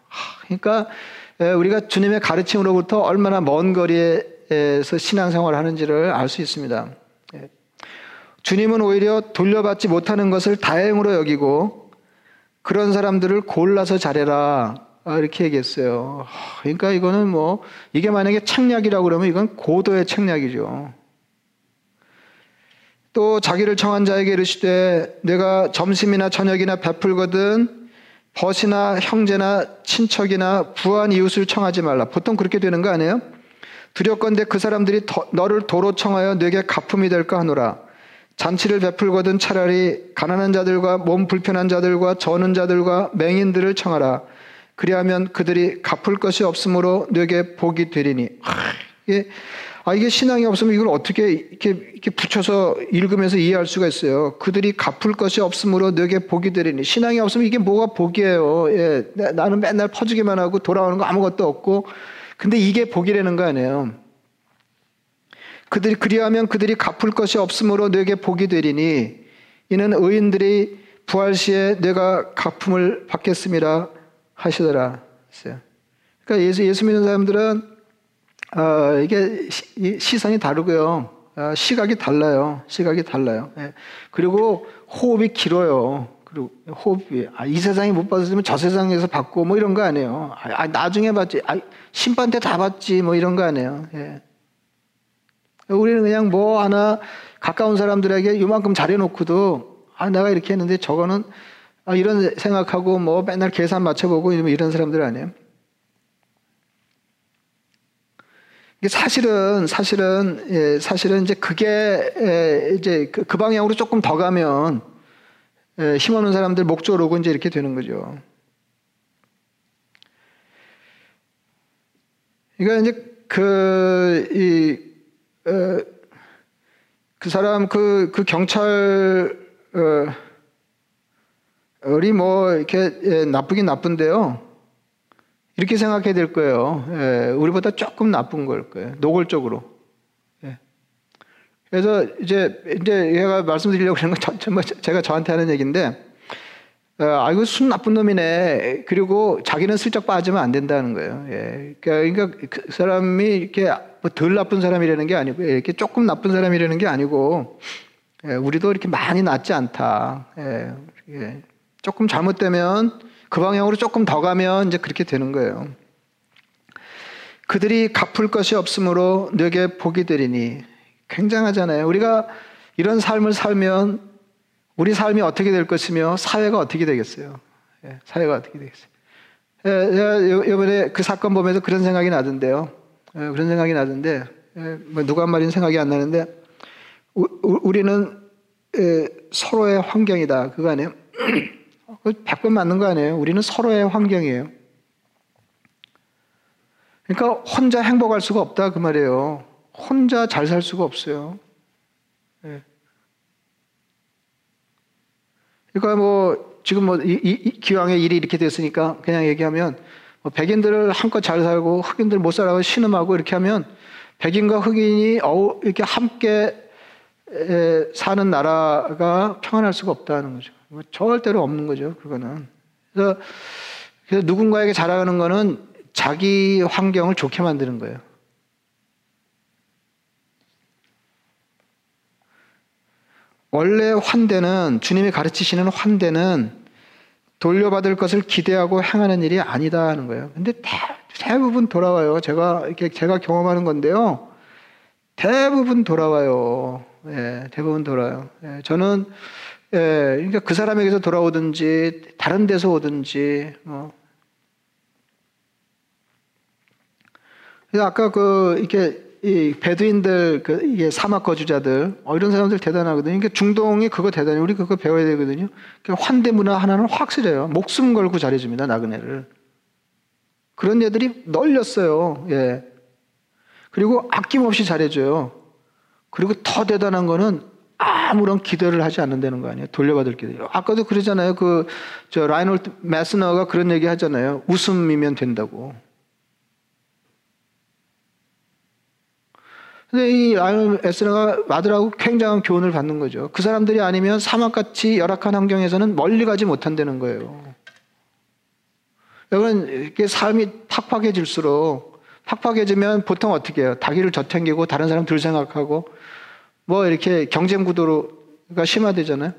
그러니까 예, 우리가 주님의 가르침으로부터 얼마나 먼 거리에서 신앙생활을 하는지를 알 수 있습니다. 예. 주님은 오히려 돌려받지 못하는 것을 다행으로 여기고 그런 사람들을 골라서 잘해라 이렇게 얘기했어요. 그러니까 이거는 뭐 이게 만약에 책략이라고 그러면 이건 고도의 책략이죠. 또 자기를 청한 자에게 이르시되 내가 점심이나 저녁이나 베풀거든 벗이나 형제나 친척이나 부한 이웃을 청하지 말라. 보통 그렇게 되는 거 아니에요? 두렵건대 그 사람들이 너를 도로 청하여 내게 가품이 될까 하노라. 잔치를 베풀거든 차라리 가난한 자들과 몸 불편한 자들과 저는 자들과 맹인들을 청하라. 그리하면 그들이 갚을 것이 없으므로 내게 복이 되리니. 하, 예. 아, 이게 신앙이 없으면 이걸 어떻게 이렇게, 이렇게 붙여서 읽으면서 이해할 수가 있어요. 그들이 갚을 것이 없으므로 너에게 복이 되리니. 신앙이 없으면 이게 뭐가 복이에요. 예, 나는 맨날 퍼주기만 하고 돌아오는 거 아무것도 없고. 근데 이게 복이라는 거 아니에요. 그들이 그리하면 그들이 갚을 것이 없으므로 너에게 복이 되리니 이는 의인들이 부활 시에 내가 갚음을 받겠습니다 하시더라. 그러니까 예수 예수 믿는 사람들은 어, 이게 시, 선이 다르고요. 어, 시각이 달라요. 시각이 달라요. 예. 그리고 호흡이 길어요. 그리고 호흡이 아, 이 세상에 못 받았으면 저 세상에서 받고 뭐 이런 거 아니에요. 아, 아 나중에 받지. 아, 심판 때 다 받지 뭐 이런 거 아니에요. 예. 우리는 그냥 뭐 하나 가까운 사람들에게 요만큼 잘해놓고도 아 내가 이렇게 했는데 저거는 아, 이런 생각하고 뭐 맨날 계산 맞춰보고 이런 사람들 아니에요. 사실은 사실은 예, 사실은 이제 그게 예, 이제 그, 그, 방향으로 조금 더 가면 예, 힘없는 사람들 목 조르고 이제 이렇게 되는 거죠. 그러니까 이제 그이그 어, 그 사람 그그 그 경찰 어, 이뭐 이렇게 예, 나쁘긴 나쁜데요. 이렇게 생각해야 될 거예요. 예, 우리보다 조금 나쁜 걸 거예요. 노골적으로. 예. 그래서 이제 이제 얘가 말씀드리려고 그런 건 제가 저한테 하는 얘기인데, 어, 아 이거 순 나쁜 놈이네. 그리고 자기는 슬쩍 빠지면 안 된다는 거예요. 예. 그러니까, 그러니까 그 사람이 이렇게 뭐덜 나쁜 사람이라는 게 아니고 이렇게 조금 나쁜 사람이라는 게 아니고 예, 우리도 이렇게 많이 낫지 않다. 예. 예. 조금 잘못되면 그 방향으로 조금 더 가면 이제 그렇게 되는 거예요. 그들이 갚을 것이 없으므로 너에게 복이 되리니 굉장하잖아요. 우리가 이런 삶을 살면 우리 삶이 어떻게 될 것이며 사회가 어떻게 되겠어요. 예, 사회가 어떻게 되겠어요. 예, 이번에 그 사건 보면서 그런 생각이 나던데요. 예, 그런 생각이 나던데 예, 뭐 누가 한 말인 생각이 안 나는데 우, 우 리는 예, 서로의 환경이다. 그거 아니에요? 100번 맞는 거 아니에요? 우리는 서로의 환경이에요. 그러니까 혼자 행복할 수가 없다 그 말이에요. 혼자 잘 살 수가 없어요. 네. 그러니까 뭐 지금 뭐 이, 이, 기왕에 일이 이렇게 됐으니까 그냥 얘기하면 뭐 백인들을 한껏 잘 살고 흑인들 못 살아고 신음하고 이렇게 하면 백인과 흑인이 어우 이렇게 함께 사는 나라가 평안할 수가 없다는 거죠. 뭐 절대로 없는 거죠. 그거는. 그래서, 그래서 누군가에게 자랑하는 거는 자기 환경을 좋게 만드는 거예요. 원래 환대는 주님이 가르치시는 환대는 돌려받을 것을 기대하고 행하는 일이 아니다 하는 거예요. 근데 대, 부분 돌아와요. 제가 이렇게 제가 경험하는 건데요. 대부분 돌아와요. 예, 대부분 돌아요. 예, 저는 예, 그러니까 그 사람에게서 돌아오든지 다른 데서 오든지 뭐. 아까 그 이렇게 이 베두인들 그 이게 사막 거주자들 어, 이런 사람들 대단하거든요. 그러니까 중동이 그거 대단해. 우리 그거 배워야 되거든요. 그러니까 환대 문화 하나는 확실해요. 목숨 걸고 잘해줍니다 나그네를. 그런 애들이 널렸어요. 예. 그리고 아낌없이 잘해줘요. 그리고 더 대단한 거는 아무런 기대를 하지 않는다는 거 아니에요? 돌려받을 기대. 아까도 그러잖아요. 그, 저, 라이놀드 매스너가 그런 얘기 하잖아요. 웃음이면 된다고. 근데 이 라이놀드 매스너가 아들하고 굉장한 교훈을 받는 거죠. 그 사람들이 아니면 사막같이 열악한 환경에서는 멀리 가지 못한다는 거예요. 여러분, 이렇게 삶이 팍팍해질수록 팍팍해지면 보통 어떻게 해요? 자기를 저탱기고 다른 사람 들 생각하고 뭐 이렇게 경쟁 구도가 심화되잖아요.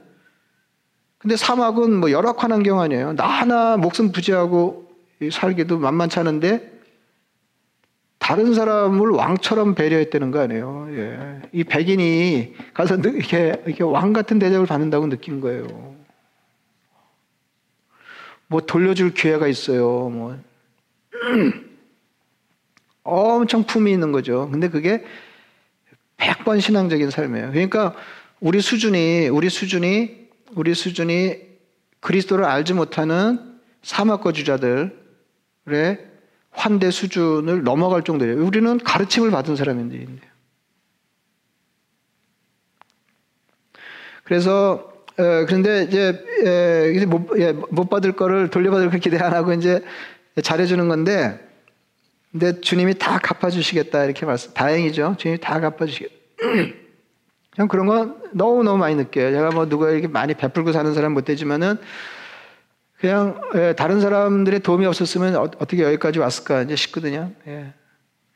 근데 사막은 뭐 열악한 환경 아니에요. 나 하나 목숨 부지하고 살기도 만만치 않은데 다른 사람을 왕처럼 배려했다는 거 아니에요. 예. 이 백인이 가서 이렇게, 이렇게 왕 같은 대접을 받는다고 느낀 거예요. 뭐 돌려줄 기회가 있어요. 뭐. 엄청 품이 있는 거죠. 근데 그게 100번 신앙적인 삶이에요. 그러니까 우리 수준이, 우리 수준이, 우리 수준이 그리스도를 알지 못하는 사막거주자들의 환대 수준을 넘어갈 정도예요. 우리는 가르침을 받은 사람인데. 그래서 에, 그런데 이제 예, 에, 못, 예, 못 받을 거를 돌려받을 걸 기대 안 하고 이제 잘해주는 건데 근데 주님이 다 갚아주시겠다 이렇게 말씀. 다행이죠. 주님이 다 갚아주시겠다. 전 그런 거 너무 너무 많이 느껴요. 제가 뭐 누구에게 많이 베풀고 사는 사람 못 되지만은 그냥 예, 다른 사람들의 도움이 없었으면 어, 떻게 여기까지 왔을까 이제 싶거든요. 예.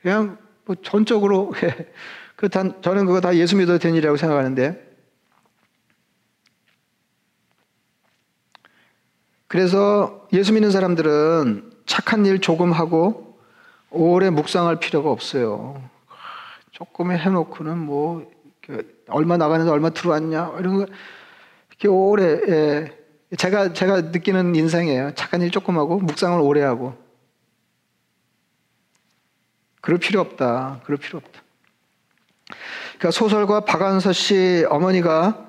그냥 뭐 전적으로 예. 그 단, 저는 그거 다 예수 믿어도 된 일이라고 생각하는데 그래서 예수 믿는 사람들은 착한 일 조금 하고 오래 묵상할 필요가 없어요. 조금 해놓고는 뭐 얼마 나가는데 얼마 들어왔냐 이런 거 이렇게 오래 예. 제가 제가 느끼는 인상이에요. 착한 일 조금 하고 묵상을 오래 하고 그럴 필요 없다. 그럴 필요 없다. 그러니까 소설가 박완서 씨 어머니가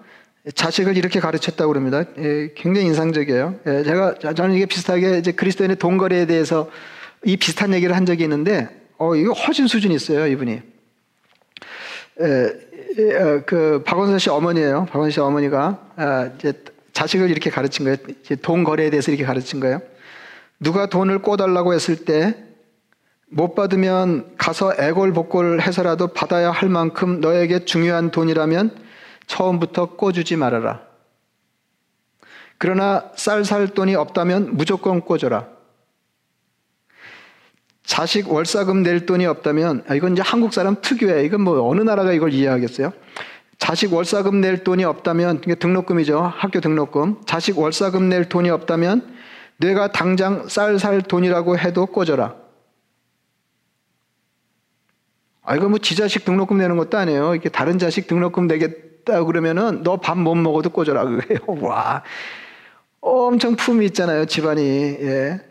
자식을 이렇게 가르쳤다고 그럽니다. 예, 굉장히 인상적이에요. 예, 제가 저는 이게 비슷하게 이제 그리스도인의 동거래에 대해서 이 비슷한 얘기를 한 적이 있는데, 어 이거 훨씬 수준이 있어요 이분이. 예, 어, 그 박원서 씨 어머니예요. 박원서 씨 어머니가 아, 이제 자식을 이렇게 가르친 거예요. 돈 거래에 대해서 이렇게 가르친 거예요. 누가 돈을 꿔달라고 했을 때 못 받으면 가서 애골복골 해서라도 받아야 할 만큼 너에게 중요한 돈이라면 처음부터 꿔주지 말아라. 그러나 쌀 살 돈이 없다면 무조건 꿔줘라. 자식 월사금 낼 돈이 없다면, 아, 이건 이제 한국 사람 특유의, 이건 뭐 어느 나라가 이걸 이해하겠어요? 자식 월사금 낼 돈이 없다면, 등록금이죠. 학교 등록금. 자식 월사금 낼 돈이 없다면, 내가 당장 쌀 살 돈이라고 해도 꿔줘라. 아, 이거 뭐 지 자식 등록금 내는 것도 아니에요. 이렇게 다른 자식 등록금 내겠다. 그러면은 너 밥 못 먹어도 꽂아라 그래요. 와. 엄청 품이 있잖아요, 집안이. 예.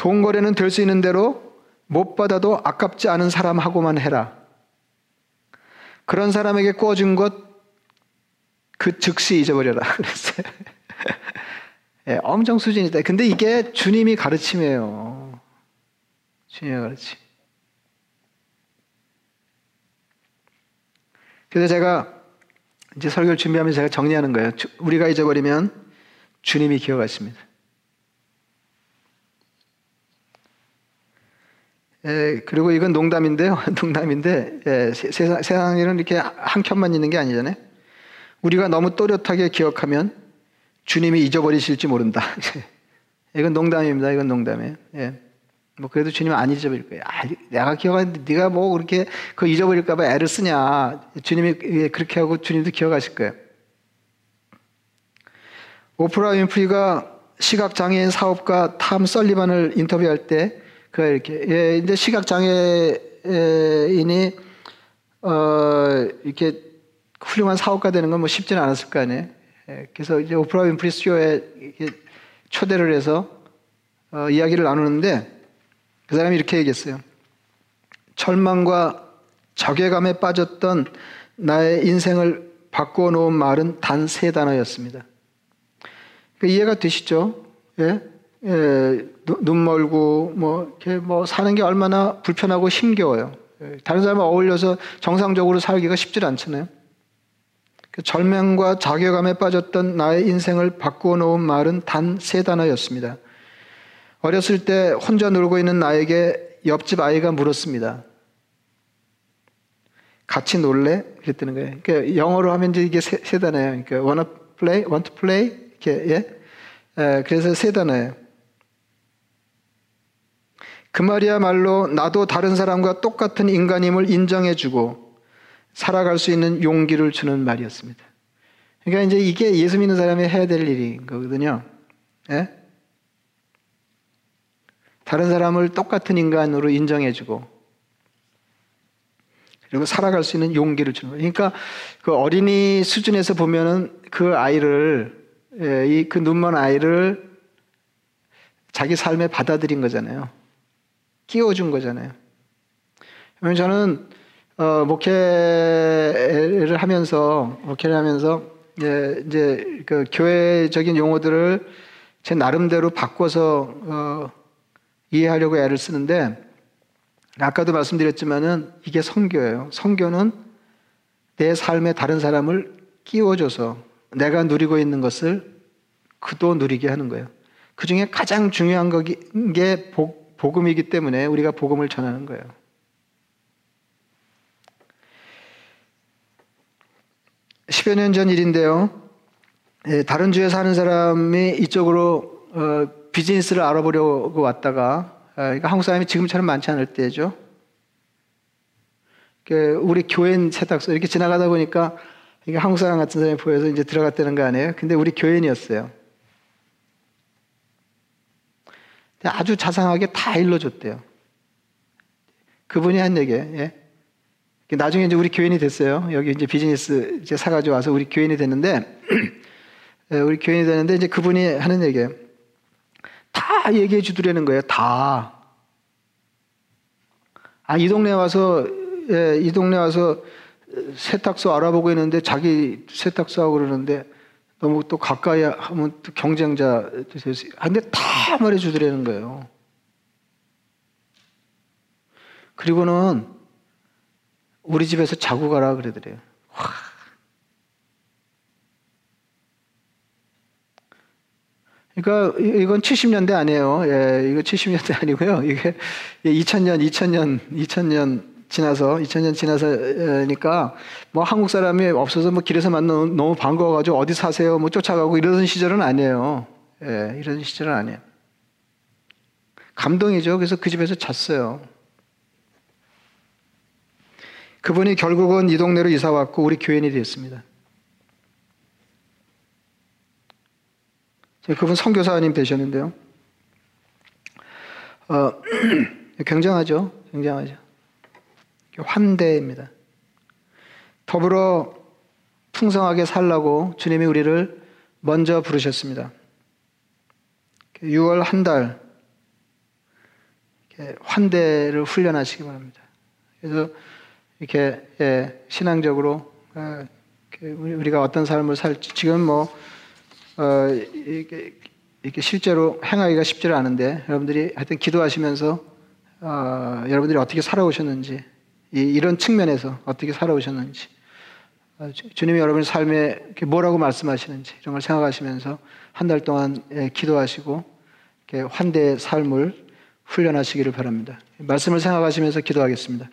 돈 거래는 될 수 있는 대로 못 받아도 아깝지 않은 사람하고만 해라. 그런 사람에게 꿔준 것 그 즉시 잊어버려라. 그랬어요. 예, 엄청 수준이 있다. 근데 이게 주님이 가르침이에요. 주님의 가르침. 그래서 제가 이제 설교를 준비하면서 제가 정리하는 거예요. 우리가 잊어버리면 주님이 기억하십니다. 에, 그리고 이건 농담인데요. 농담인데 에, 세상, 세상에는 이렇게 한 켠만 있는 게 아니잖아요. 우리가 너무 또렷하게 기억하면 주님이 잊어버리실지 모른다. 이건 농담입니다. 이건 농담이에요. 예. 뭐 그래도 주님은 안 잊어버릴 거예요. 아, 내가 기억하는데 네가 뭐 그렇게 그 잊어버릴까 봐 애를 쓰냐. 주님이 그렇게 하고 주님도 기억하실 거예요. 오프라 윈프리가 시각 장애인 사업가 탐 썰리반을 인터뷰할 때 그가 이렇게 예, 이제 시각 장애인이 어 이렇게 훌륭한 사업가 되는 건 뭐 쉽지는 않았을 거 아니에요. 예, 그래서 이제 오프라 윈프리 쇼에 초대를 해서 어, 이야기를 나누는데 그 사람이 이렇게 얘기했어요. 철망과 적외감에 빠졌던 나의 인생을 바꾸어 놓은 말은 단 세 단어였습니다. 그 이해가 되시죠? 예? 예, 눈 멀고 뭐 이렇게 뭐 사는 게 얼마나 불편하고 힘겨워요. 예, 다른 사람과 어울려서 정상적으로 살기가 쉽지 않잖아요. 그 절명과 자괴감에 빠졌던 나의 인생을 바꾸어 놓은 말은 단 세 단어였습니다. 어렸을 때 혼자 놀고 있는 나에게 옆집 아이가 물었습니다. 같이 놀래? 그랬다는 거예요. 그러니까 영어로 하면 이게 세, 세 단어예요. 그러니까 wanna play, want to play? 이렇게, 예? 에, 그래서 세 단어예요. 그 말이야말로 나도 다른 사람과 똑같은 인간임을 인정해주고 살아갈 수 있는 용기를 주는 말이었습니다. 그러니까 이제 이게 예수 믿는 사람이 해야 될 일인 거거든요. 예? 다른 사람을 똑같은 인간으로 인정해주고 그리고 살아갈 수 있는 용기를 주는 거예요. 그러니까 그 어린이 수준에서 보면은 그 아이를 예, 이그 눈먼 아이를 자기 삶에 받아들인 거잖아요. 끼워준 거잖아요. 그러면 저는 어, 목회를 하면서 목회를 하면서 예, 이제 그 교회적인 용어들을 제 나름대로 바꿔서 어, 이해하려고 애를 쓰는데 아까도 말씀드렸지만은 이게 성교예요. 성교는 내 삶에 다른 사람을 끼워줘서 내가 누리고 있는 것을 그도 누리게 하는 거예요. 그 중에 가장 중요한 게 복 음이기 때문에 우리가 복음을 전하는 거예요. 10여 년 전 일인데요. 예, 다른 주에 사는 사람이 이쪽으로 어, 비즈니스를 알아보려고 왔다가 아, 그러니까 한국 사람이 지금처럼 많지 않을 때죠. 우리 교회 세탁소 이렇게 지나가다 보니까 한국 사람 같은 사람이 보여서 이제 들어갔다는 거 아니에요? 근데 우리 교인이었어요. 아주 자상하게 다 일러줬대요. 그분이 한 얘기, 예. 나중에 이제 우리 교인이 됐어요. 여기 이제 비즈니스 이제 사가지고 와서 우리 교인이 됐는데, 예, 우리 교인이 됐는데 이제 그분이 하는 얘기예요. 다 얘기해 주더라는 거예요. 다. 아, 이 동네 와서, 예, 이 동네 와서 세탁소 알아보고 있는데 자기 세탁소 하고 그러는데 너무 또 가까이 하면 또 경쟁자 되서 근데 다 말해 주더라는 거예요. 그리고는 우리 집에서 자고 가라 그러더래요. 와. 그러니까 이건 70년대 아니에요. 예, 이거 70년대 아니고요. 이게 2000년, 2000년, 2000년 지나서 2000년 지나서니까 뭐 한국 사람이 없어서 뭐 길에서 만나 너무 반가워가지고 어디 사세요 뭐 쫓아가고 이러던 시절은 아니에요. 예, 이런 시절은 아니에요. 감동이죠. 그래서 그 집에서 잤어요. 그분이 결국은 이 동네로 이사 왔고 우리 교인이 됐습니다. 그분 선교사님 되셨는데요. 어, 굉장하죠. 굉장하죠. 환대입니다. 더불어 풍성하게 살라고 주님이 우리를 먼저 부르셨습니다. 6월 한 달 환대를 훈련하시기 바랍니다. 그래서 이렇게 예, 신앙적으로 어, 우리가 어떤 삶을 살지 지금 뭐 어, 이렇게, 이렇게 실제로 행하기가 쉽지 않은데 여러분들이 하여튼 기도하시면서 어, 여러분들이 어떻게 살아오셨는지 이런 측면에서 어떻게 살아오셨는지 어, 주님이 여러분의 삶에 뭐라고 말씀하시는지 이런 걸 생각하시면서 한 달 동안 예, 기도하시고 환대의 삶을 훈련하시기를 바랍니다. 말씀을 생각하시면서 기도하겠습니다.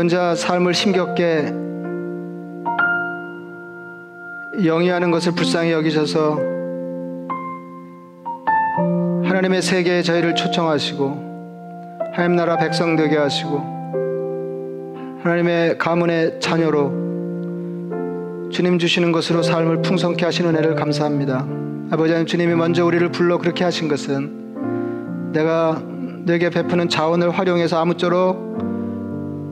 혼자 삶을 힘겹게 영위하는 것을 불쌍히 여기셔서 하나님의 세계에 저희를 초청하시고 하나님 나라 백성 되게 하시고 하나님의 가문의 자녀로 주님 주시는 것으로 삶을 풍성케 하시는 은혜를 감사합니다. 아버지 하나님 주님이 먼저 우리를 불러 그렇게 하신 것은 내가 내게 베푸는 자원을 활용해서 아무쪼록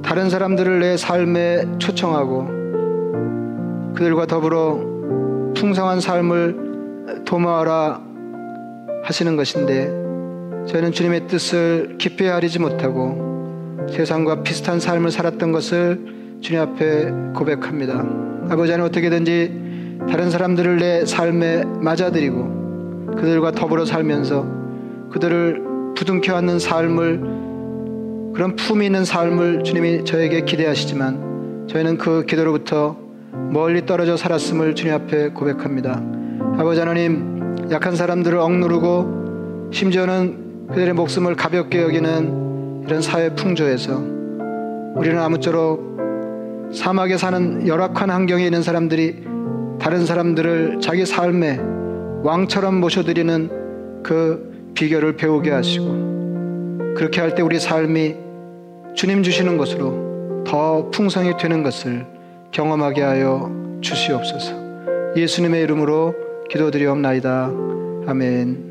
다른 사람들을 내 삶에 초청하고 그들과 더불어 풍성한 삶을 도모하라 하시는 것인데 저희는 주님의 뜻을 깊이 헤아리지 못하고 세상과 비슷한 삶을 살았던 것을 주님 앞에 고백합니다. 아버지 는 어떻게든지 다른 사람들을 내 삶에 맞아들이고 그들과 더불어 살면서 그들을 부둥켜 안는 삶을 그런 품위 있는 삶을 주님이 저에게 기대하시지만 저희는 그 기도로부터 멀리 떨어져 살았음을 주님 앞에 고백합니다. 아버지 하나님 약한 사람들을 억누르고 심지어는 그들의 목숨을 가볍게 여기는 이런 사회 풍조에서 우리는 아무쪼록 사막에 사는 열악한 환경에 있는 사람들이 다른 사람들을 자기 삶의 왕처럼 모셔드리는 그 비결을 배우게 하시고 그렇게 할 때 우리 삶이 주님 주시는 것으로 더 풍성히 되는 것을 경험하게 하여 주시옵소서. 예수님의 이름으로 기도드리옵나이다. 아멘.